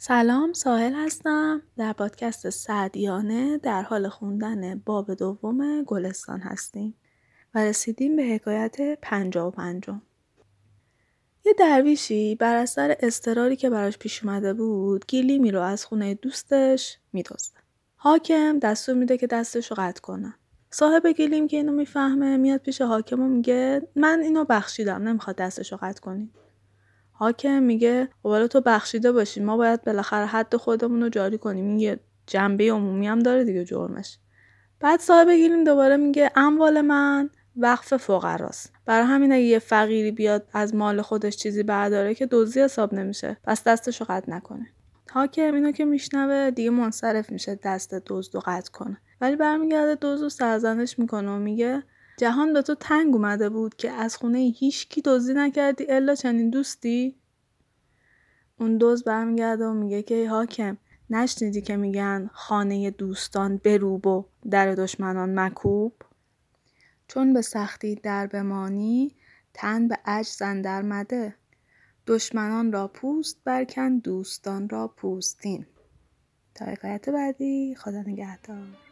سلام ساحل هستم. در پادکست سعدیانه در حال خوندن باب دوم گلستان هستیم و رسیدیم به حکایت پنجا و پنجم. درویشی بر اثر استراری که براش پیش اومده بود گیلیمی رو از خونه دوستش میدوزده حاکم دستور میده که دستش رو قطع کنن صاحب گلیم که اینو می‌فهمه میاد پیش حاکم و میگه من اینو بخشیدم نمی‌خواد دستش رو قطع کنی. حاکم میگه خب تو بخشیده باشی ما باید بالاخره حد خودمون رو جاری کنیم یه جنبه عمومی هم داره دیگه جرمش. بعد صاحب گیلیم دوباره میگه اموال من وقف فقراست. برای همین اگه یه فقیری بیاد از مال خودش چیزی برداره که دزدی حساب نمیشه. پس دستشو قطع نکنه. حاکم اینو که میشنوه دیگه منصرف میشه دست دزد و قطع کنه. ولی برمیگرده دزد و سرزنش می‌کنه و میگه جهان به تو تنگ اومده بود که از خونه هیچ کی دزدی نکردی الا چنین دوستی؟ اون دوست برمیگرده و میگه که حاکم نشنیدی که میگن خانه دوستان بروب و در دشمنان مکوب؟ چون به سختی در بمانی تن به عجز در مده. دشمنان را پوست برکن دوستان را پوستین. تا حکایت بعدی خدا نگهدار.